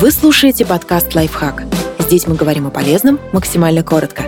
Вы слушаете подкаст «Лайфхак». Здесь мы говорим о полезном максимально коротко.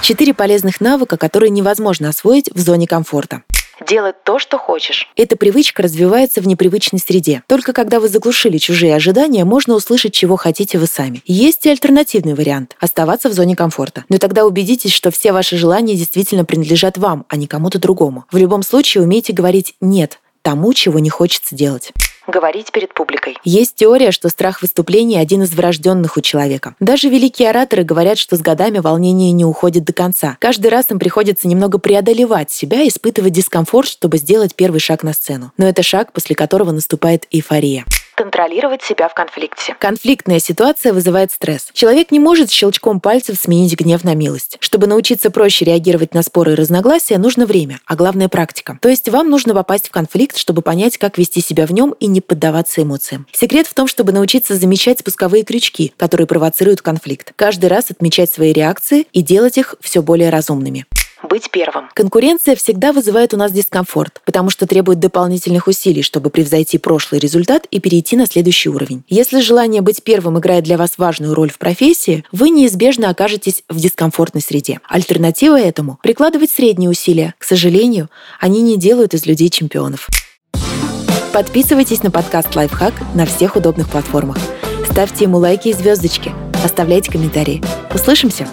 Четыре полезных навыка, которые невозможно освоить в зоне комфорта. Делать то, что хочешь. Эта привычка развивается в непривычной среде. Только когда вы заглушили чужие ожидания, можно услышать, чего хотите вы сами. Есть и альтернативный вариант – оставаться в зоне комфорта. Но тогда убедитесь, что все ваши желания действительно принадлежат вам, а не кому-то другому. В любом случае умейте говорить «нет» тому, чего не хочется делать говорить перед публикой. Есть теория, что страх выступления один из врожденных у человека. Даже великие ораторы говорят, что с годами волнение не уходит до конца. Каждый раз им приходится немного преодолевать себя, испытывать дискомфорт, чтобы сделать первый шаг на сцену. Но это шаг, после которого наступает эйфория контролировать себя в конфликте. Конфликтная ситуация вызывает стресс. Человек не может щелчком пальцев сменить гнев на милость. Чтобы научиться проще реагировать на споры и разногласия, нужно время, а главное практика. То есть вам нужно попасть в конфликт, чтобы понять, как вести себя в нем и не поддаваться эмоциям. Секрет в том, чтобы научиться замечать спусковые крючки, которые провоцируют конфликт. Каждый раз отмечать свои реакции и делать их все более разумными быть первым. Конкуренция всегда вызывает у нас дискомфорт, потому что требует дополнительных усилий, чтобы превзойти прошлый результат и перейти на следующий уровень. Если желание быть первым играет для вас важную роль в профессии, вы неизбежно окажетесь в дискомфортной среде. Альтернатива этому – прикладывать средние усилия. К сожалению, они не делают из людей чемпионов. Подписывайтесь на подкаст «Лайфхак» на всех удобных платформах. Ставьте ему лайки и звездочки. Оставляйте комментарии. Услышимся!